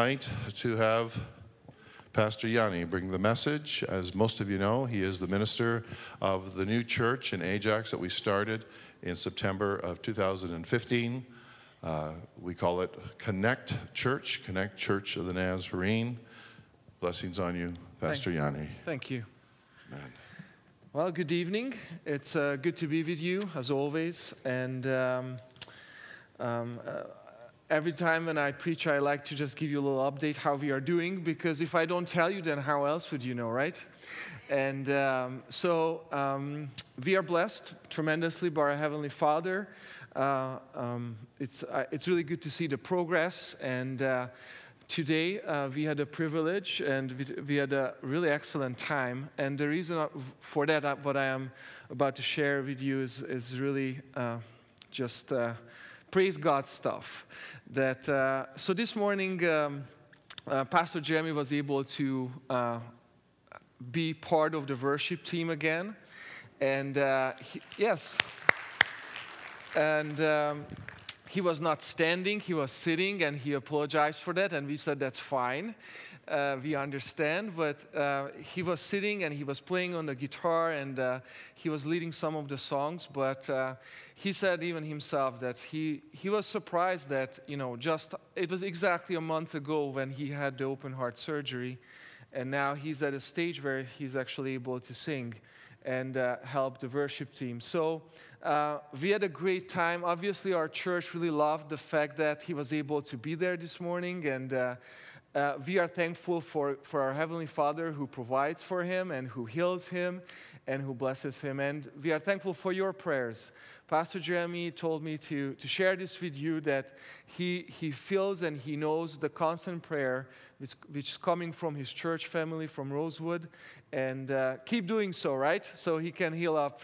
Tonight to have Pastor Yanni bring the message. As most of you know, he is the minister of the new church in Ajax that we started in September of 2015. Uh, we call it Connect Church, Connect Church of the Nazarene. Blessings on you, Pastor Thank, Yanni. Thank you. Amen. Well, good evening. It's uh, good to be with you as always. And um, um, uh, every time when I preach, I like to just give you a little update how we are doing because if I don't tell you, then how else would you know, right? And um, so um, we are blessed tremendously by our Heavenly Father. Uh, um, it's, uh, it's really good to see the progress. And uh, today uh, we had a privilege and we, we, had a really excellent time. And the reason for that, uh, what I am about to share with you, is, is really uh, just praise God stuff. That uh, so this morning, um, uh, Pastor Jeremy was able to uh, be part of the worship team again, and uh, he, yes, and. Um, he was not standing, he was sitting, and he apologized for that, and we said that's fine uh, we understand, but uh, he was sitting and he was playing on the guitar and uh, he was leading some of the songs. But uh, he said even himself that he, he was surprised that, you know, just it was exactly a month ago when he had the open heart surgery, and now he's at a stage where he's actually able to sing and uh, help the worship team. So uh, we had a great time. Obviously, our church really loved the fact that he was able to be there this morning and uh, we are thankful for, for our Heavenly Father who provides for him and who heals him and who blesses him. And we are thankful for your prayers. Pastor Jeremy told me to, to share this with you that he, he feels and he knows the constant prayer which, which is coming from his church family from Rosewood. And uh, keep doing so, right? So he can heal up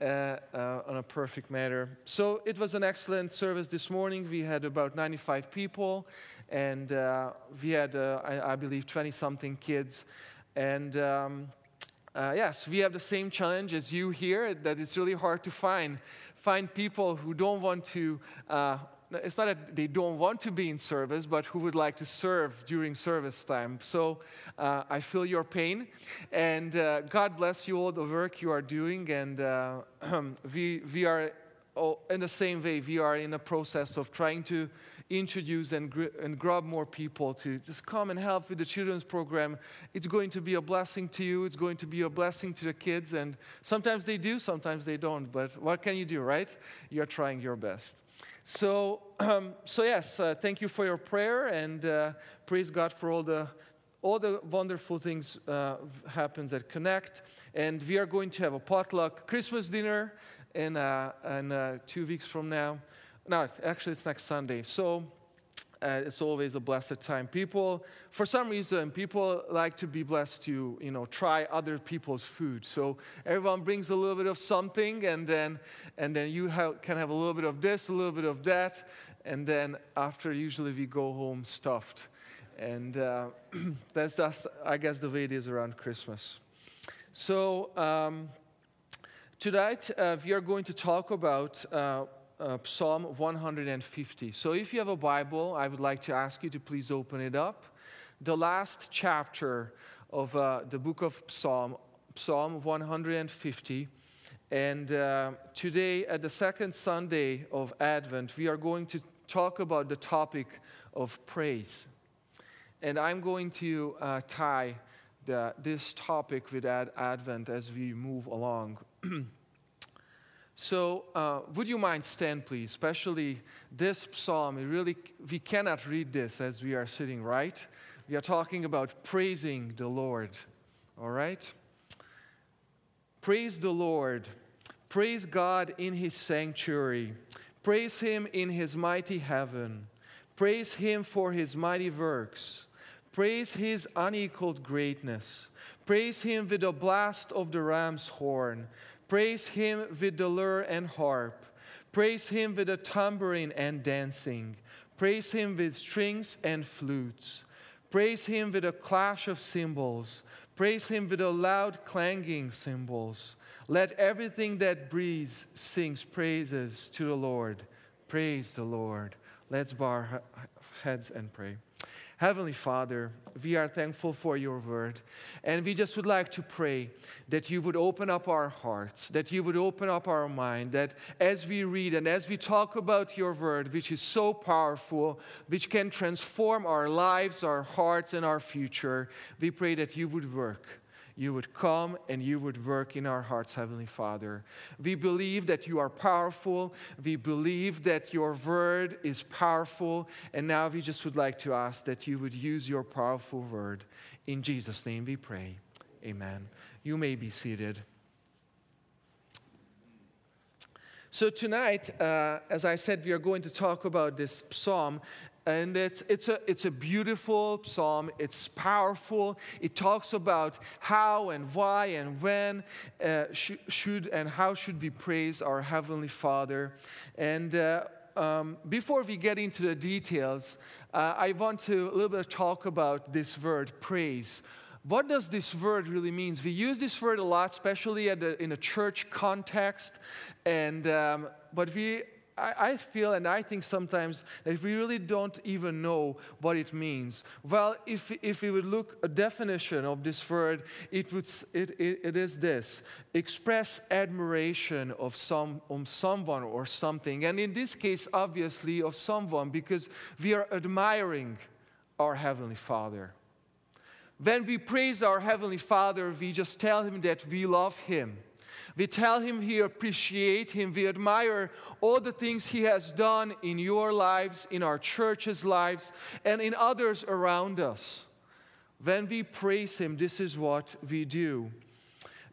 uh, uh, on a perfect matter. So it was an excellent service this morning. We had about 95 people and uh, we had, uh, I, I, believe, 20 something kids. And um, uh, yes, we have the same challenge as you here that it's really hard to find find people who don't want to. Uh, it's not that they don't want to be in service, but who would like to serve during service time. So uh, I feel your pain, and uh, God bless you all the work you are doing. And we we are in the same way. We are in a process of trying to introduce and, gr- and grab more people to just come and help with the children's program. It's going to be a blessing to you, it's going to be a blessing to the kids, and sometimes they do, sometimes they don't. But what can you do, right? You're trying your best. So, um, so yes, uh, thank you for your prayer and uh, praise God for all the all the wonderful things uh, happens at Connect, and we are going to have a potluck Christmas dinner in, uh, in uh, two weeks from now. No, actually, it's next Sunday. So uh, it's always a blessed time. People, for some reason, people like to be blessed to, you know, try other people's food. So everyone brings a little bit of something, and then, and then you have, can have a little bit of this, a little bit of that, and then after, usually we go home stuffed. And uh, that's just, I guess, the way it is around Christmas. So um, tonight uh, we are going to talk about uh, Psalm 150. So if you have a Bible, I would like to ask you to please open it up. The last chapter of uh, the book of Psalm, Psalm 150. And uh, today, at the second Sunday of Advent, we are going to talk about the topic of praise. And I'm going to uh, tie the, this topic with Advent as we move along. So, uh, would you mind stand, please? Especially this psalm. really, we cannot read this as we are sitting, right? We are talking about praising the Lord. All right? Praise the Lord. Praise God in His sanctuary. Praise Him in His mighty heaven. Praise Him for His mighty works. Praise His unequaled greatness. Praise Him with the blast of the ram's horn. Praise him with the lyre and harp. Praise him with the tambourine and dancing. Praise him with strings and flutes. Praise him with a clash of cymbals. Praise him with a loud clanging cymbals. Let everything that breathes sing praises to the Lord. Praise the Lord. Let's bow our heads and pray. Heavenly Father, we are thankful for your word. And we just would like to pray that you would open up our hearts, that you would open up our mind, that as we read and as we talk about your word, which is so powerful, which can transform our lives, our hearts, and our future, we pray that you would work you would come and you would work in our hearts, Heavenly Father. We believe that you are powerful. We believe that your word is powerful. And now we just would like to ask that you would use your powerful word. In Jesus' name we pray. Amen. You may be seated. So, tonight, uh, as I said, we are going to talk about this psalm. And it's, it's, a, it's a beautiful psalm. It's powerful. It talks about how and why and when uh, sh- should and how should we praise our Heavenly Father. And uh, um, before we get into the details, uh, I want to a little bit talk about this word, praise. What does this word really mean? We use this word a lot, especially the, in a church context. And, um, but we I, I feel and I think sometimes that if we really don't even know what it means. Well, if, if we would look a definition of this word, it, would, it, it, it is this express admiration of some, of someone or something. And in this case, obviously, of someone, because we are admiring our Heavenly Father. When we praise our Heavenly Father, we just tell Him that we love Him. We tell him we appreciate him. We admire all the things he has done in your lives, in our church's lives, and in others around us. When we praise him, this is what we do.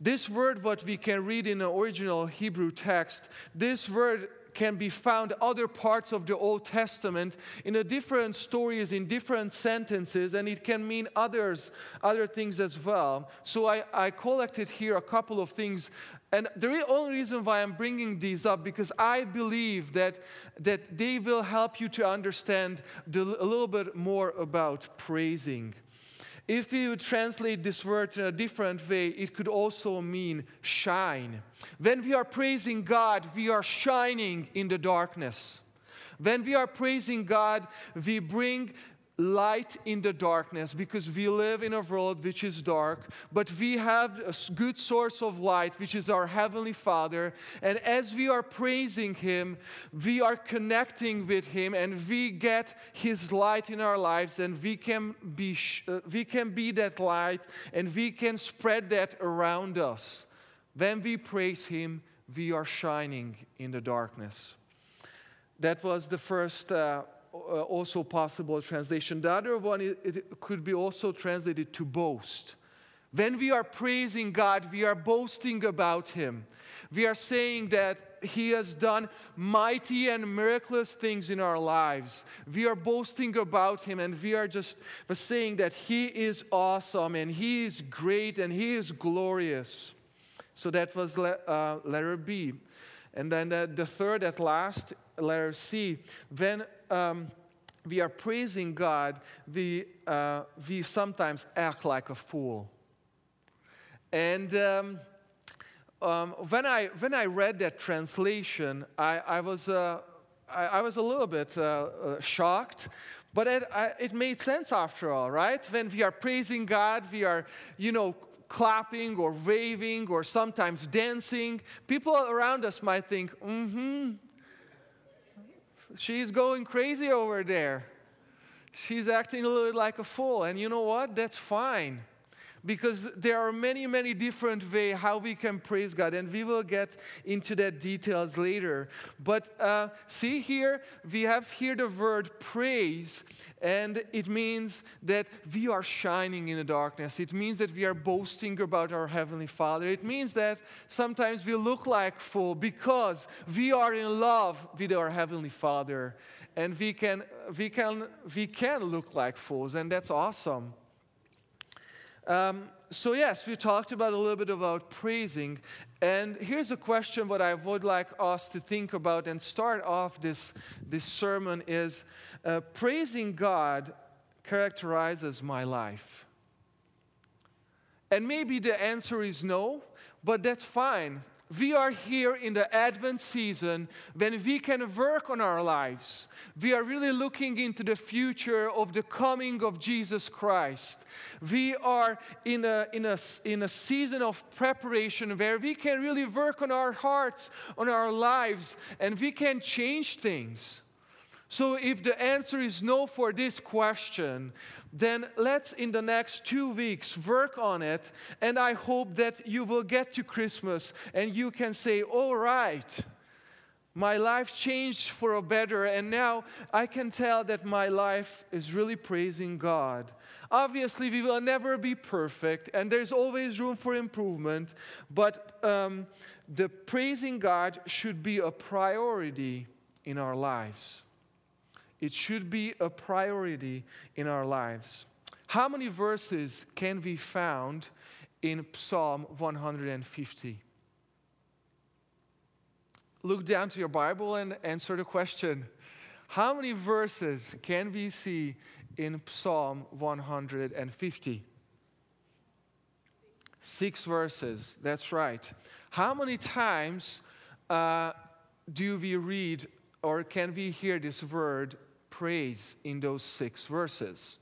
This word, what we can read in the original Hebrew text, this word can be found other parts of the Old Testament in a different stories, in different sentences, and it can mean others, other things as well. So I, I collected here a couple of things. And the only reason why I'm bringing these up because I believe that, that they will help you to understand the, a little bit more about praising. If you translate this word in a different way, it could also mean shine. When we are praising God, we are shining in the darkness. When we are praising God, we bring light in the darkness because we live in a world which is dark, but we have a good source of light, which is our Heavenly Father. And as we are praising Him, we are connecting with Him and we get His light in our lives, and we can be, uh, we can be that light and we can spread that around us. When we praise Him, we are shining in the darkness. That was the first. Uh, also possible translation. The other one, it, could be also translated to boast. When we are praising God, we are boasting about Him. We are saying that He has done mighty and miraculous things in our lives. We are boasting about Him and we are just saying that He is awesome and He is great and He is glorious. So that was uh, letter B. And then the, the third, at last, letter C. When um, we are praising God, we, uh, we sometimes act like a fool. And um, um, when, I, when I read that translation, I, I was, uh, I, I, was a little bit uh, uh shocked. But it, I, it made sense after all, right? When we are praising God, we are, you know, clapping or waving or sometimes dancing. People around us might think, mm hmm, she's going crazy over there. She's acting a little like a fool. And you know what? That's fine. Because there are many, many different ways how we can praise God, and we will get into that details later. But uh, see here, we have here the word praise, and it means that we are shining in the darkness. It means that we are boasting about our Heavenly Father. It means that sometimes we look like fool because we are in love with our Heavenly Father. And we can, we can, we can look like fools, and that's awesome. Um, so, yes, we talked about a little bit about praising. And here's a question what I would like us to think about and start off this, this sermon is uh, praising God characterizes my life? And maybe the answer is no, but that's fine. We are here in the Advent season when we can work on our lives. We are really looking into the future of the coming of Jesus Christ. We are in a, in a, in a season of preparation where we can really work on our hearts, on our lives, and we can change things. So, if the answer is no for this question, then let's in the next two weeks work on it. And I hope that you will get to Christmas and you can say, All right, my life changed for a better, and now I can tell that my life is really praising God. Obviously, we will never be perfect, and there's always room for improvement, but um, the praising God should be a priority in our lives. It should be a priority in our lives. How many verses can be found in Psalm 150? Look down to your Bible and answer the question. How many verses can we see in Psalm 150? Six verses, that's right. How many times uh, do we read or can we hear this word praise in those six verses?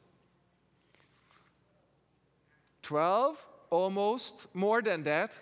12, almost, more than that.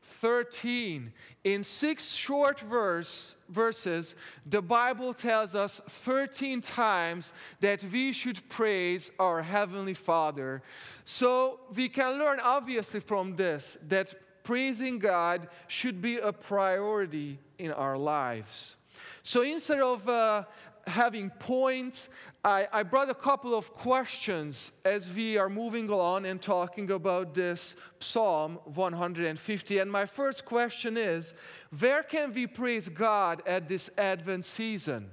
13. In six short verse, verses, the Bible tells us 13 times that we should praise our Heavenly Father. So we can learn, obviously, from this that praising God should be a priority in our lives. So instead of uh, having points, I, I brought a couple of questions as we are moving on and talking about this Psalm 150. And my first question is where can we praise God at this Advent season?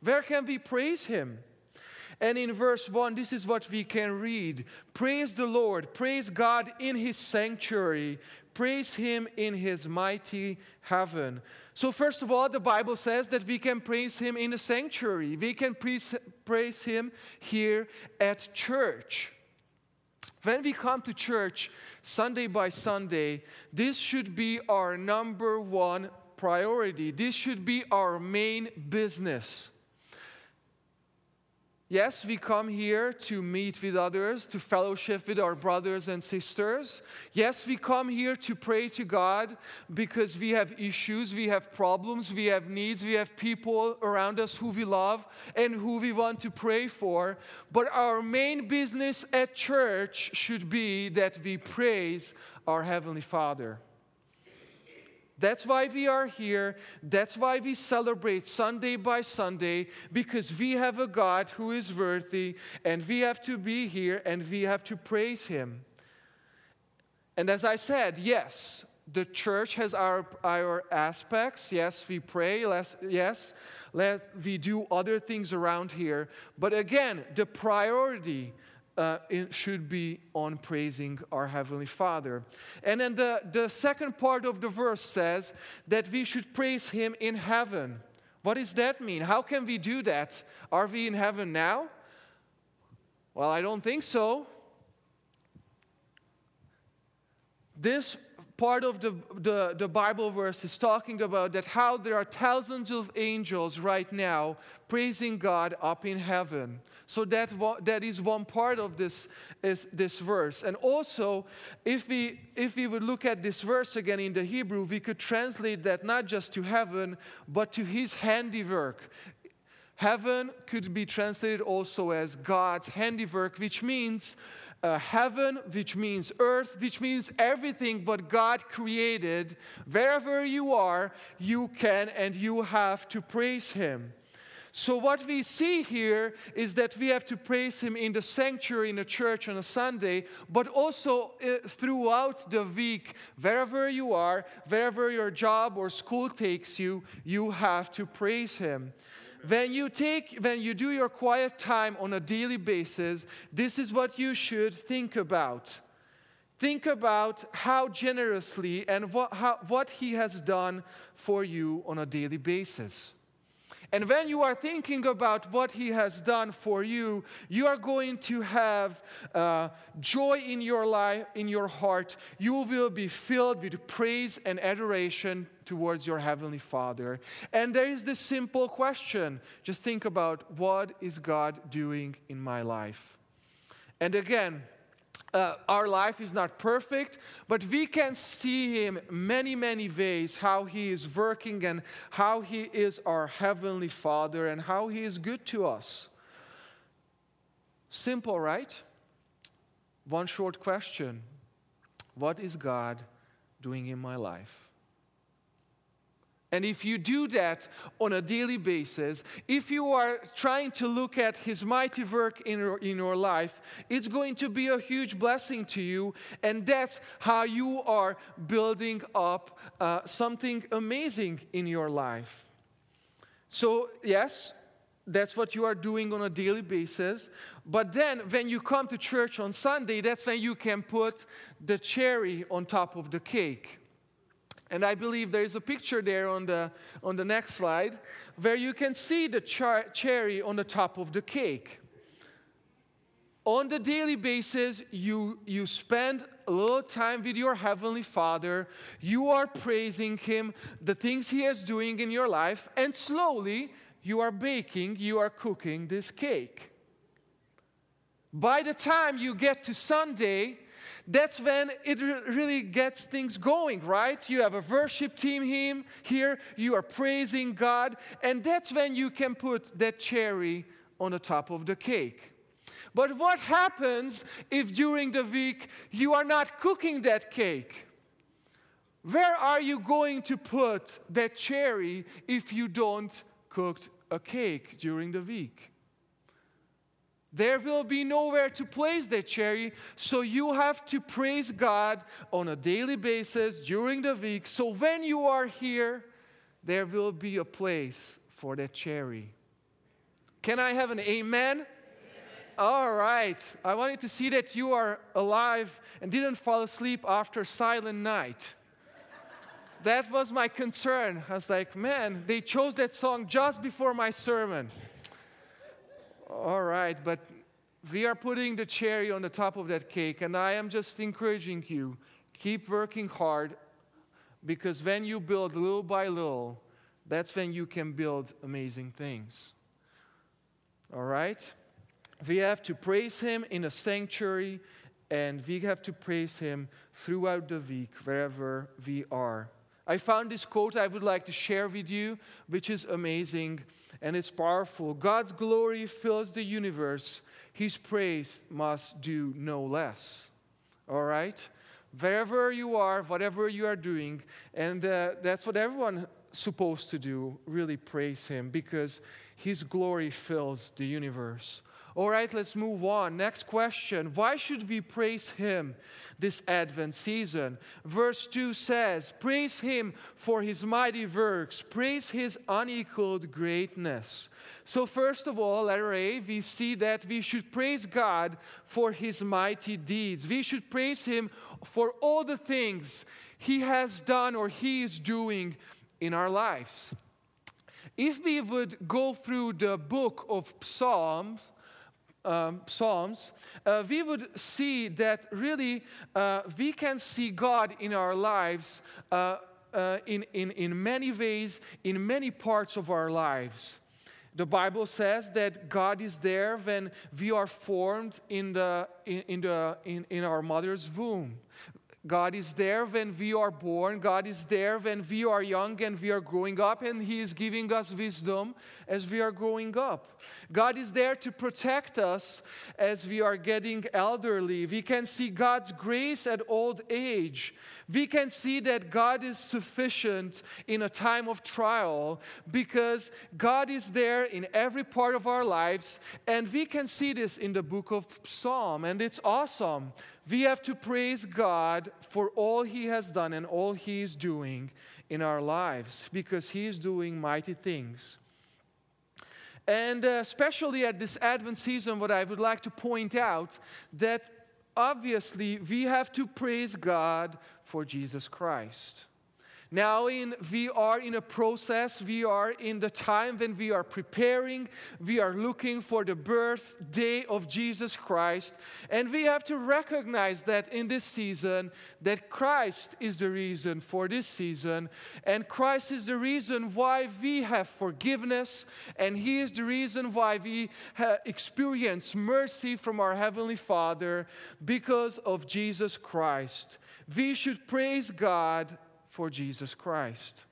Where can we praise Him? And in verse 1, this is what we can read Praise the Lord, praise God in His sanctuary, praise Him in His mighty heaven. So, first of all, the Bible says that we can praise Him in the sanctuary, we can praise, praise Him here at church. When we come to church Sunday by Sunday, this should be our number one priority. This should be our main business. Yes, we come here to meet with others, to fellowship with our brothers and sisters. Yes, we come here to pray to God because we have issues, we have problems, we have needs, we have people around us who we love and who we want to pray for. But our main business at church should be that we praise our Heavenly Father. That's why we are here. That's why we celebrate Sunday by Sunday, because we have a God who is worthy, and we have to be here and we have to praise Him. And as I said, yes, the church has our, our aspects. Yes, we pray. yes, let, we do other things around here. But again, the priority uh, should be on praising our Heavenly Father. And then the, the second part of the verse says that we should praise Him in heaven. What does that mean? How can we do that? Are we in heaven now? Well, I don't think so. This part of the, the, the, Bible verse is talking about that how there are thousands of angels right now praising God up in heaven. So that, that is one part of this, is this verse. And also, if we, if we would look at this verse again in the Hebrew, we could translate that not just to heaven, but to his handiwork. Heaven could be translated also as God's handiwork, which means uh, heaven, which means earth, which means everything what God created. Wherever you are, you can and you have to praise Him. So, what we see here is that we have to praise Him in the sanctuary, in the church on a Sunday, but also uh, throughout the week, wherever you are, wherever your job or school takes you, you have to praise Him. When you take, when you do your quiet time on a daily basis, this is what you should think about. Think about how generously and what, how, what He has done for you on a daily basis. And when you are thinking about what He has done for you, you are going to have uh, joy in your life, in your heart. You will be filled with praise and adoration towards your Heavenly Father. And there is this simple question just think about what is God doing in my life? And again, uh, our life is not perfect, but we can see Him many, many ways how He is working and how He is our Heavenly Father and how He is good to us. Simple, right? One short question What is God doing in my life? And if you do that on a daily basis, if you are trying to look at His mighty work in your, in your life, it's going to be a huge blessing to you. And that's how you are building up uh, something amazing in your life. So, yes, that's what you are doing on a daily basis. But then, when you come to church on Sunday, that's when you can put the cherry on top of the cake. And I believe there is a picture there on the, on the next slide where you can see the char- cherry on the top of the cake. On the daily basis, you, you spend a little time with your Heavenly Father. You are praising Him, the things He is doing in your life, and slowly you are baking, you are cooking this cake. By the time you get to Sunday, that's when it really gets things going, right? You have a worship team here, you are praising God, and that's when you can put that cherry on the top of the cake. But what happens if during the week you are not cooking that cake? Where are you going to put that cherry if you don't cook a cake during the week? There will be nowhere to place that cherry, so you have to praise God on a daily basis during the week. So when you are here, there will be a place for that cherry. Can I have an amen? amen? All right. I wanted to see that you are alive and didn't fall asleep after Silent Night. that was my concern. I was like, man, they chose that song just before my sermon. All right, but we are putting the cherry on the top of that cake, and I am just encouraging you keep working hard because when you build little by little, that's when you can build amazing things. All right? We have to praise Him in a sanctuary, and we have to praise Him throughout the week, wherever we are. I found this quote I would like to share with you, which is amazing and it's powerful. God's glory fills the universe, His praise must do no less. All right? Wherever you are, whatever you are doing, and uh, that's what everyone's supposed to do really praise Him because His glory fills the universe. All right, let's move on. Next question Why should we praise Him this Advent season? Verse 2 says, Praise Him for His mighty works, praise His unequaled greatness. So, first of all, letter A, we see that we should praise God for His mighty deeds. We should praise Him for all the things He has done or He is doing in our lives. If we would go through the book of Psalms, um, Psalms, uh, we would see that really uh, we can see God in our lives uh, uh, in, in, in many ways, in many parts of our lives. The Bible says that God is there when we are formed in, the, in, in, the, in, in our mother's womb. God is there when we are born. God is there when we are young and we are growing up, and He is giving us wisdom as we are growing up. God is there to protect us as we are getting elderly. We can see God's grace at old age. We can see that God is sufficient in a time of trial because God is there in every part of our lives, and we can see this in the book of Psalm, and it's awesome we have to praise God for all He has done and all He is doing in our lives because He is doing mighty things. And uh, especially at this Advent season, what I would like to point out that obviously we have to praise God for Jesus Christ. Now, in, we are in a process, we are in the time when we are preparing, we are looking for the birthday of Jesus Christ, and we have to recognize that in this season, that Christ is the reason for this season, and Christ is the reason why we have forgiveness, and He is the reason why we experience mercy from our Heavenly Father because of Jesus Christ. We should praise God for Jesus Christ.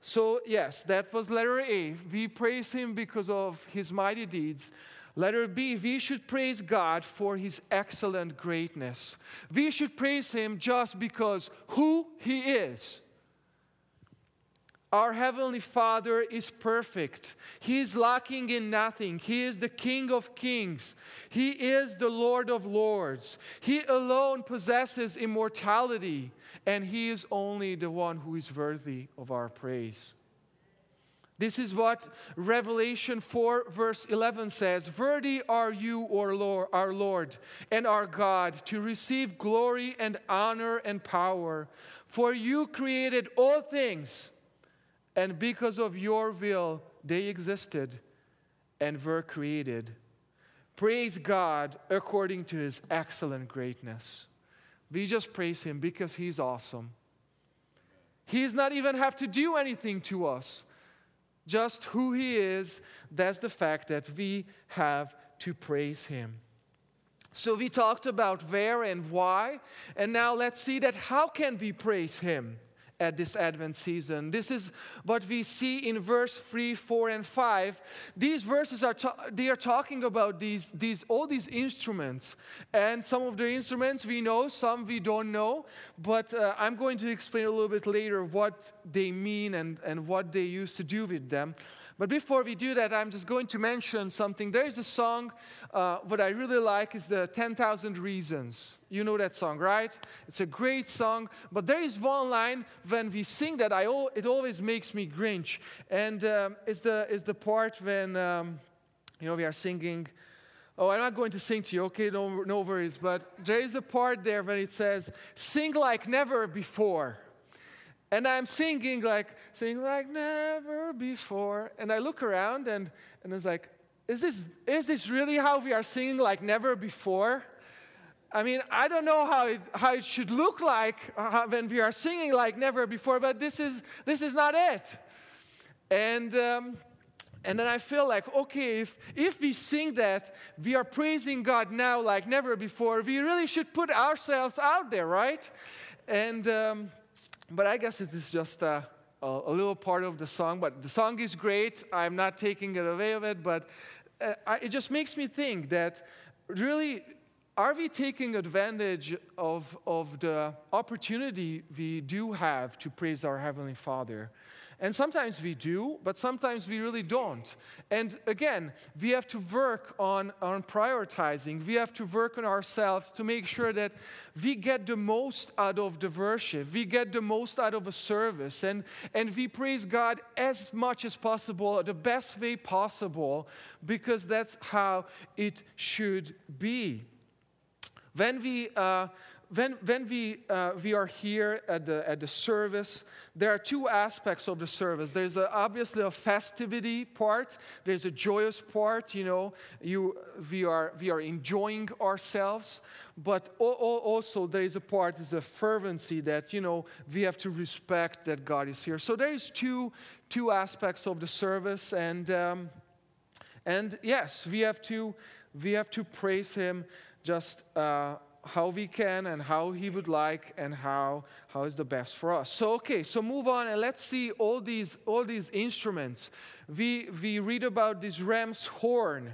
So, yes, that was letter A. We praise him because of his mighty deeds. Letter B, we should praise God for his excellent greatness. We should praise him just because who he is. Our Heavenly Father is perfect. He is lacking in nothing. He is the King of kings. He is the Lord of lords. He alone possesses immortality and He is only the one who is worthy of our praise. This is what Revelation 4, verse 11 says Worthy are you, our Lord and our God, to receive glory and honor and power. For you created all things, and because of your will, they existed and were created. Praise God according to his excellent greatness. We just praise Him because He's awesome. He does not even have to do anything to us. Just who He is, that's the fact that we have to praise Him. So we talked about where and why, and now let's see that how can we praise Him? At this Advent season. This is what we see in verse 3, 4, and 5. These verses are ta- they are talking about these, these all these instruments. And some of the instruments we know, some we don't know. But uh, I'm going to explain a little bit later what they mean and, and what they used to do with them. But before we do that, I'm just going to mention something. There is a song, uh, what I really like is the 10,000 Reasons. You know that song, right? It's a great song, but there is one line when we sing that, I, it always makes me grinch. And um, it's, the, it's the part when, um, you know, we are singing. Oh, I'm not going to sing to you, okay? No, no worries. But there is a part there when it says, Sing like never before. And I'm singing like, singing like never before. And I look around and, and it's like, is this, is this really how we are singing like never before? I mean, I don't know how it, how it should look like uh, when we are singing like never before, but this is, this is not it. And, um, and then I feel like, okay, if, if we sing that, we are praising God now like never before, we really should put ourselves out there, right? And um, but I guess it is just a, a, little part of the song. But the song is great. I'm not taking it away of it, but uh, it just makes me think that really, are we taking advantage of, of the opportunity we do have to praise our Heavenly Father? And sometimes we do, but sometimes we really don't. And again, we have to work on, on prioritizing. We have to work on ourselves to make sure that we get the most out of the worship, we get the most out of a service, and, and we praise God as much as possible, the best way possible, because that's how it should be. When we uh, when, when we, uh, we are here at the, at the service, there are two aspects of the service. There's a, obviously a festivity part, there's a joyous part, you know, you, we, are, we are enjoying ourselves, but also there is a part, is a fervency that, you know, we have to respect that God is here. So there is two, two aspects of the service, and, um, and yes, we have to, we have to praise Him just uh, how we can and how he would like and how how is the best for us. So okay so move on and let's see all these all these instruments. We we read about this ram's horn.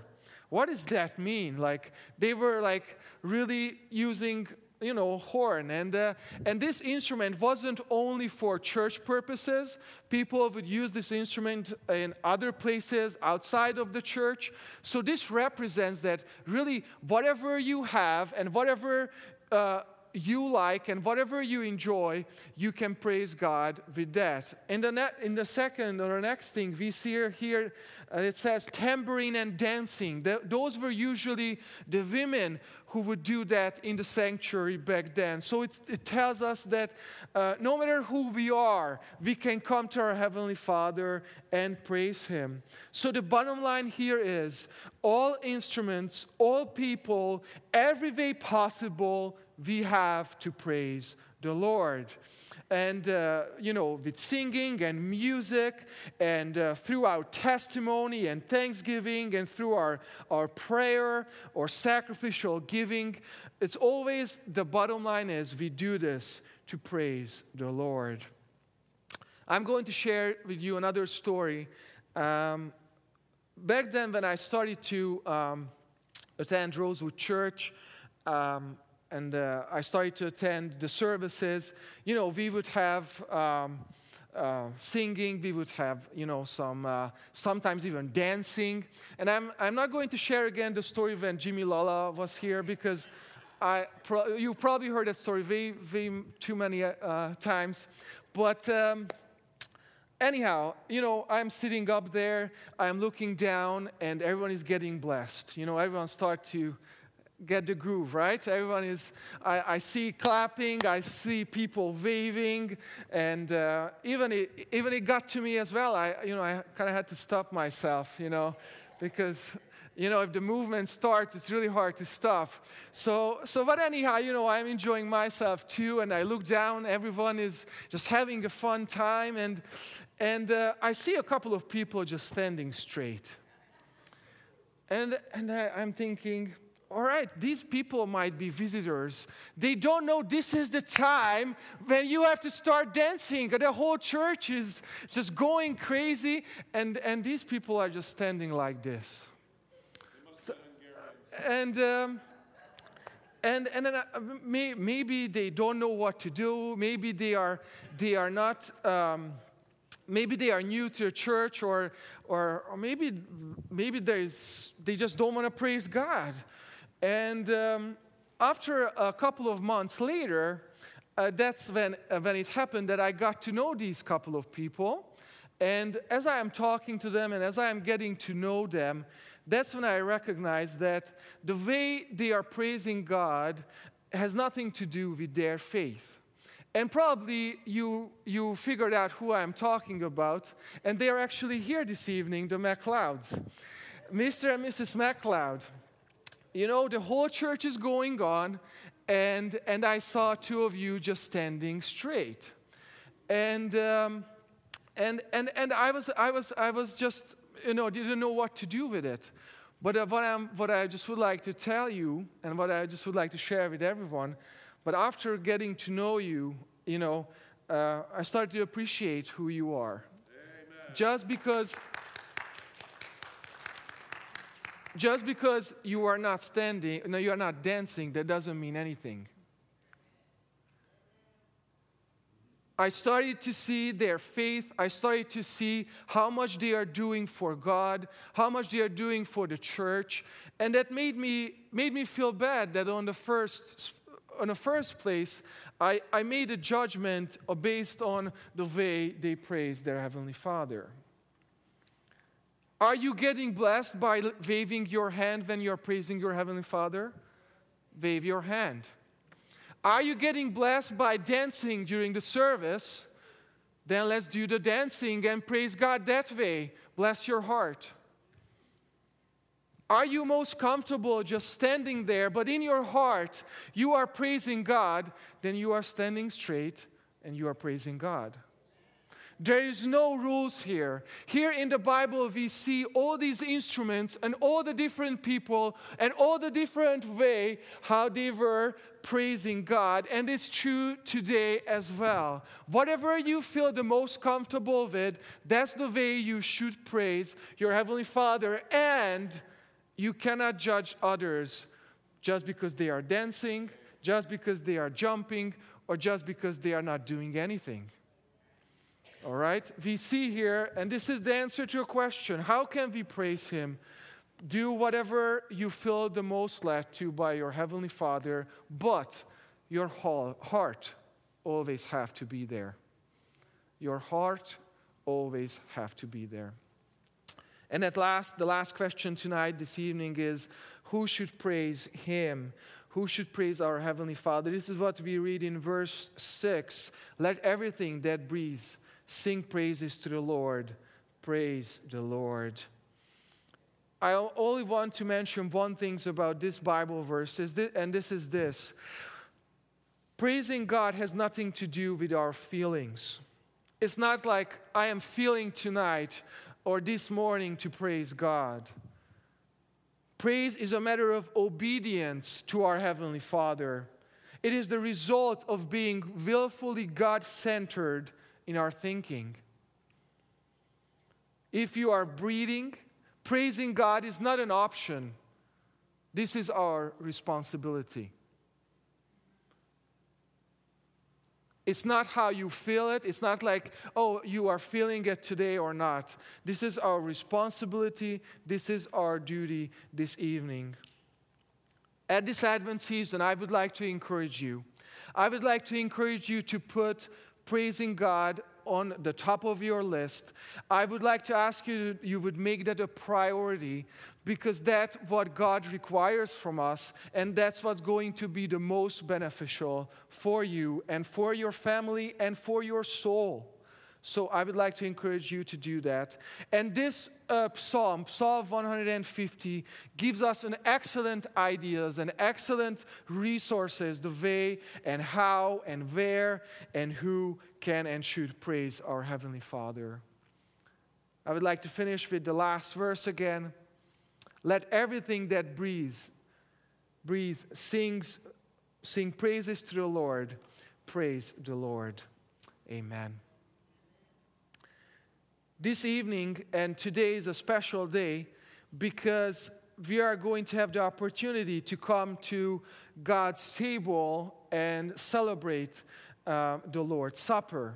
What does that mean? Like they were like really using you know, horn. And, uh, and this instrument wasn't only for church purposes. People would use this instrument in other places outside of the church. So this represents that really whatever you have and whatever uh, you like and whatever you enjoy, you can praise God with that. In the, in the second or the next thing, we see here, uh, it says tambourine and dancing. The, those were usually the women who would do that in the sanctuary back then. So it tells us that uh, no matter who we are, we can come to our Heavenly Father and praise Him. So the bottom line here is all instruments, all people, every way possible, we have to praise the Lord. And uh, you know with singing and music and uh, through our testimony and thanksgiving and through our, our prayer or sacrificial giving it's always the bottom line is we do this to praise the lord. I'm going to share with you another story. Um, back then when i started to um, attend rosewood church um, and uh, I started to attend the services, you know, we would have um, uh, singing, we would have, you know, some, uh, sometimes even dancing. And I'm, I'm not going to share again the story when Jimmy Lala was here because I pro- you probably heard that story way, way too many uh, times. But um, anyhow, you know, I'm sitting up there, I'm looking down, and everyone is getting blessed. You know, everyone start to get the groove, right? Everyone is, I, I see clapping, I see people waving, and uh, even, it, even it got to me as well. I, you know, I kind of had to stop myself, you know, because, you know, if the movement starts, it's really hard to stop. So, so but anyhow, you know, I'm enjoying myself too, and I look down, everyone is just having a fun time, and, and uh, I see a couple of people just standing straight. And, and I, I'm thinking, all right, these people might be visitors. They don't know this is the time when you have to start dancing. The whole church is just going crazy, and, and these people are just standing like this. So, and, um, and, and then uh, may, maybe they don't know what to do. Maybe they are, they are not. Um, maybe they are new to the church or, or, or maybe, maybe there's, they just don't want to praise God. And um, after a couple of months later, uh, that's when, uh, when it happened that I got to know these couple of people. And as I am talking to them and as I am getting to know them, that's when I recognize that the way they are praising God has nothing to do with their faith. And probably you, you figured out who I'm talking about, and they are actually here this evening, the MacLeods. Mr. and Mrs. MacLeod you know, the whole church is going on, and, and I saw two of you just standing straight. And, um, and, and, and I, was, I, was, I was just, you know, didn't know what to do with it. But uh, what, I'm, what I just would like to tell you, and what I just would like to share with everyone, but after getting to know you, you know, uh, I started to appreciate who you are. Amen. Just because just because you are not standing, no, you are not dancing, that doesn't mean anything. I started to see their faith. I started to see how much they are doing for God, how much they are doing for the church. And that made me, made me feel bad that on the first, on the first place, I, I made a judgment based on the way they praise their Heavenly Father. Are you getting blessed by waving your hand when you're praising your Heavenly Father? Wave your hand. Are you getting blessed by dancing during the service? Then let's do the dancing and praise God that way. Bless your heart. Are you most comfortable just standing there, but in your heart you are praising God? Then you are standing straight and you are praising God. There is no rules here. Here in the Bible, we see all these instruments and all the different people and all the different way how they were praising God. And it's true today as well. Whatever you feel the most comfortable with, that's the way you should praise your Heavenly Father. And you cannot judge others just because they are dancing, just because they are jumping, or just because they are not doing anything. All right? We see here, and this is the answer to your question how can we praise Him? Do whatever you feel the most led to by your Heavenly Father, but your heart always have to be there. Your heart always have to be there. And at last, the last question tonight, this evening, is who should praise him? Who should praise our Heavenly Father? This is what we read in verse 6. Let everything that breathes sing praises to the Lord. Praise the Lord. I only want to mention one thing about this Bible verse, and this is this. Praising God has nothing to do with our feelings. It's not like I am feeling tonight or this morning to praise God. Praise is a matter of obedience to our Heavenly Father. It is the result of being willfully God centered in our thinking. If you are breathing, praising God is not an option, this is our responsibility. It's not how you feel it. It's not like, oh, you are feeling it today or not. This is our responsibility. This is our duty this evening. At this Advent season, I would like to encourage you. I would like to encourage you to put praising God on the top of your list, I would like to ask you you would make that a priority because that's what God requires from us and that's what's going to be the most beneficial for you and for your family and for your soul. So I would like to encourage you to do that. And this uh, psalm, Psalm 150, gives us an excellent ideas and excellent resources, the way and how and where and who can and should praise our Heavenly Father. I would like to finish with the last verse again. Let everything that breathes, breathe, sings, sing praises to the Lord. Praise the Lord. Amen. This evening and today is a special day because we are going to have the opportunity to come to God's table and celebrate uh, the Lord's Supper.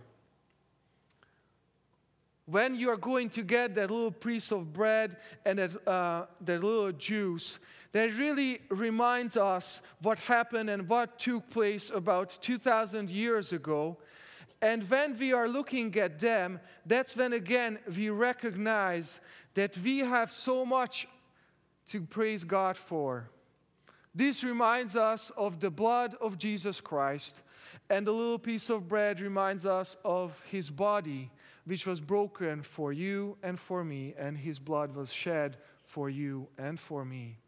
When you are going to get that little piece of bread and that, uh, that little juice, that really reminds us what happened and what took place about 2,000 years ago. And when we are looking at them, that's when again we recognize that we have so much to praise God for. This reminds us of the blood of Jesus Christ and the little piece of bread reminds us of his body, which was broken for you and for me, and his blood was shed for you and for me.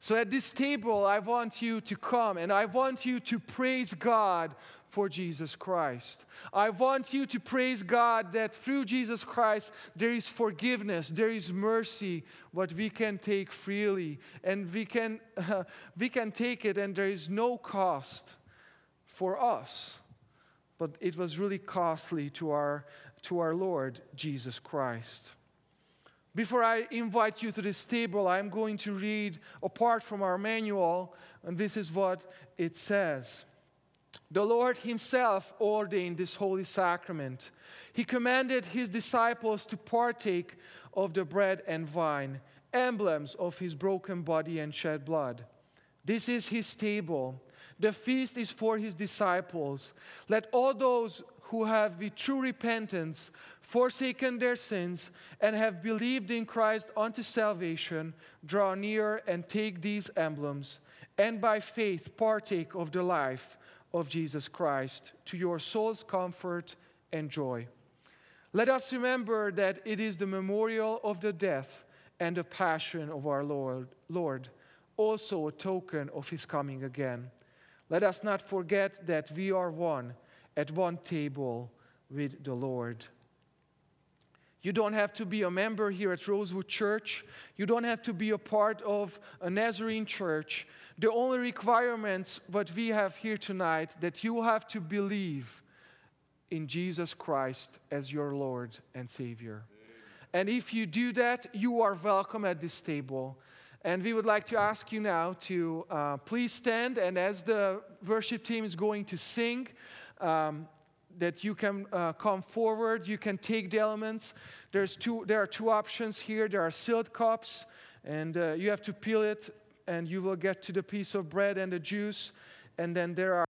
So at this table, I want you to come and I want you to praise God for Jesus Christ. I want you to praise God that through Jesus Christ there is forgiveness, there is mercy, what we can take freely, and we can, uh, we can take it, and there is no cost for us, but it was really costly to our, to our Lord Jesus Christ. Before I invite you to this table, I'm going to read apart from our manual, and this is what it says. The Lord Himself ordained this holy sacrament. He commanded His disciples to partake of the bread and wine, emblems of His broken body and shed blood. This is His table. The feast is for his disciples. Let all those who have with true repentance forsaken their sins and have believed in Christ unto salvation draw near and take these emblems, and by faith partake of the life of Jesus Christ to your soul's comfort and joy. Let us remember that it is the memorial of the death and the passion of our Lord, Lord also a token of his coming again. Let us not forget that we are one at one table with the Lord. You don't have to be a member here at Rosewood Church. You don't have to be a part of a Nazarene church. The only requirements what we have here tonight that you have to believe in Jesus Christ as your Lord and Savior. And if you do that, you are welcome at this table. And we would like to ask you now to uh, please stand, and as the worship team is going to sing, um, that you can uh, come forward, you can take the elements. There's two, there are two options here. There are sealed cups, and uh, you have to peel it, and you will get to the piece of bread and the juice. and then there are